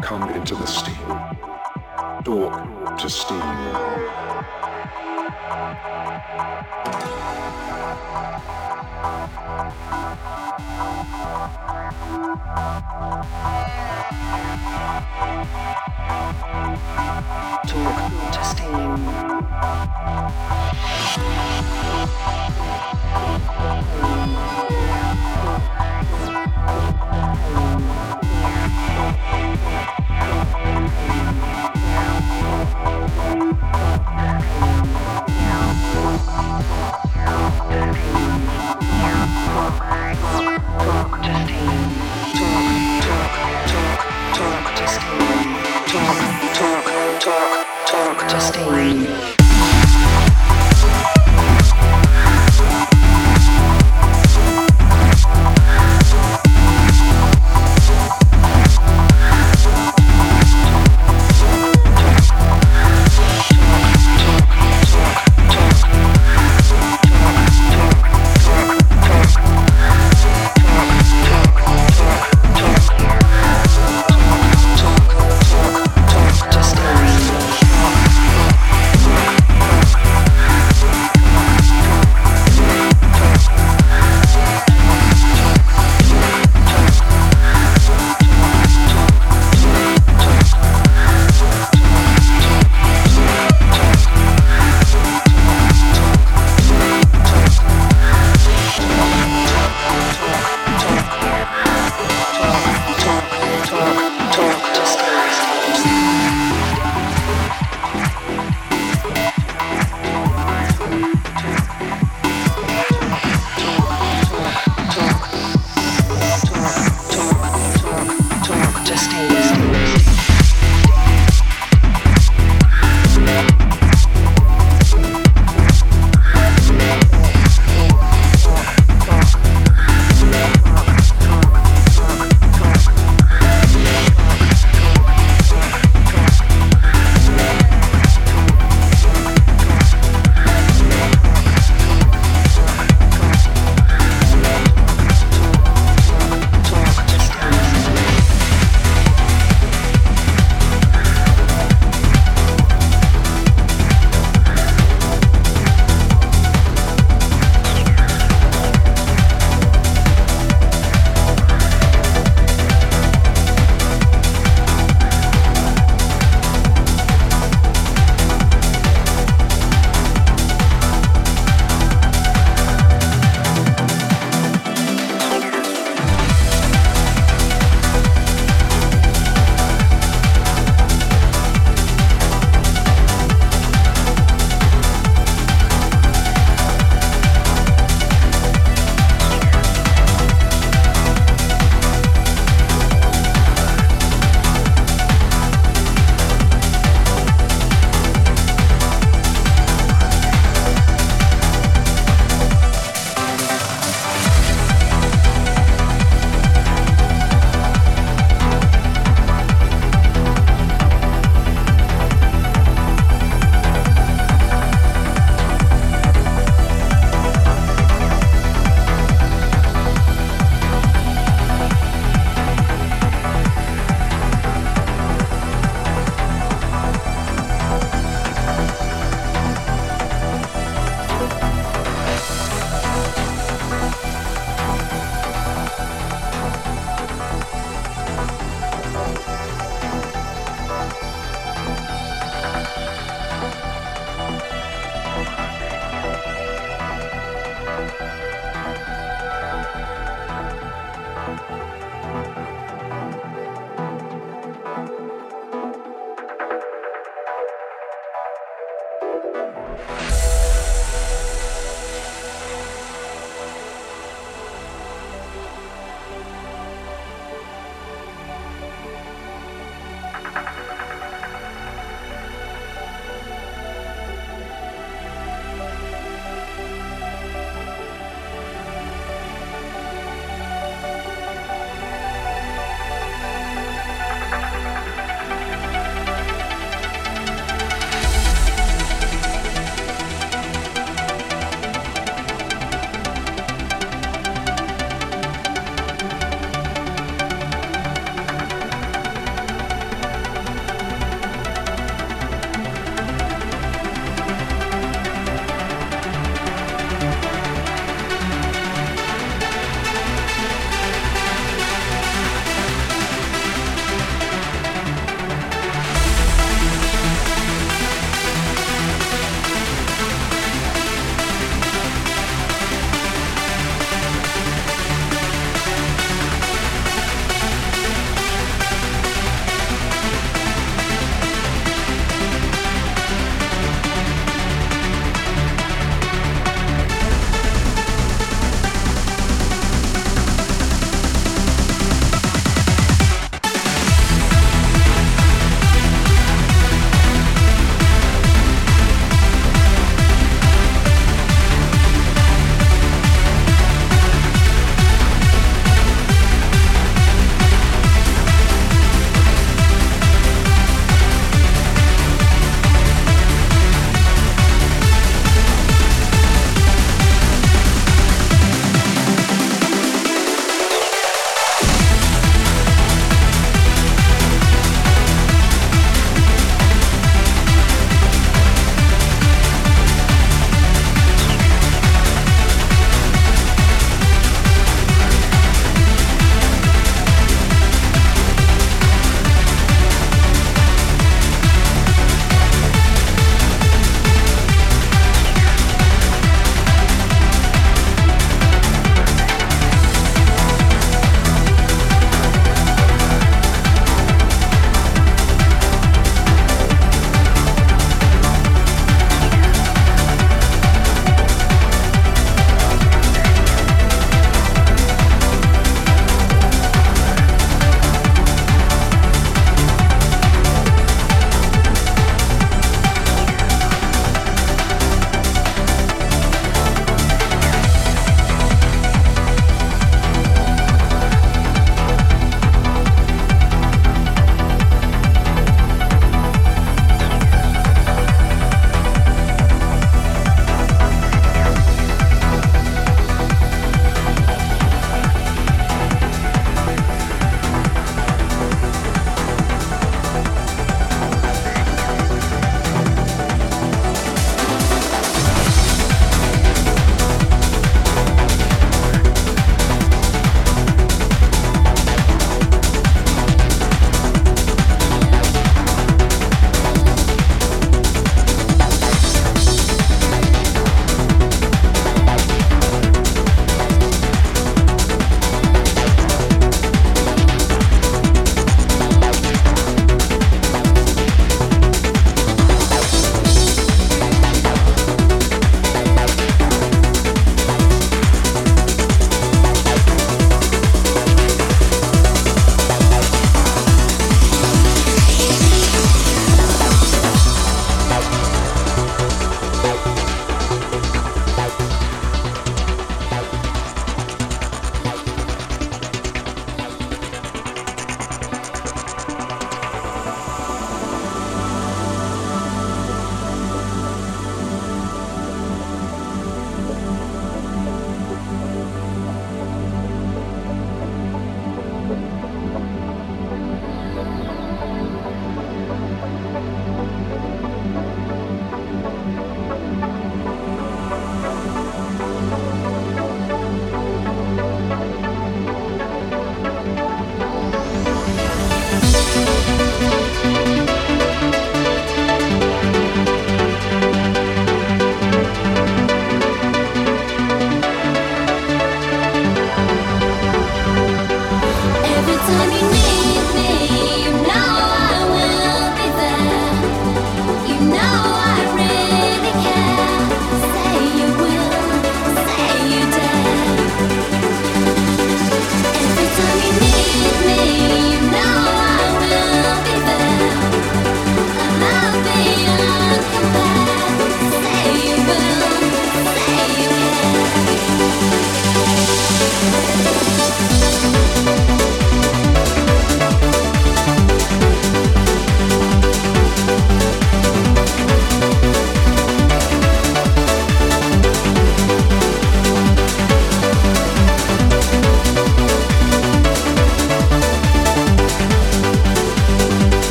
come into the steam. Talk to steam. Talk to steam. Talk, talk, to steam.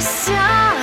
下想。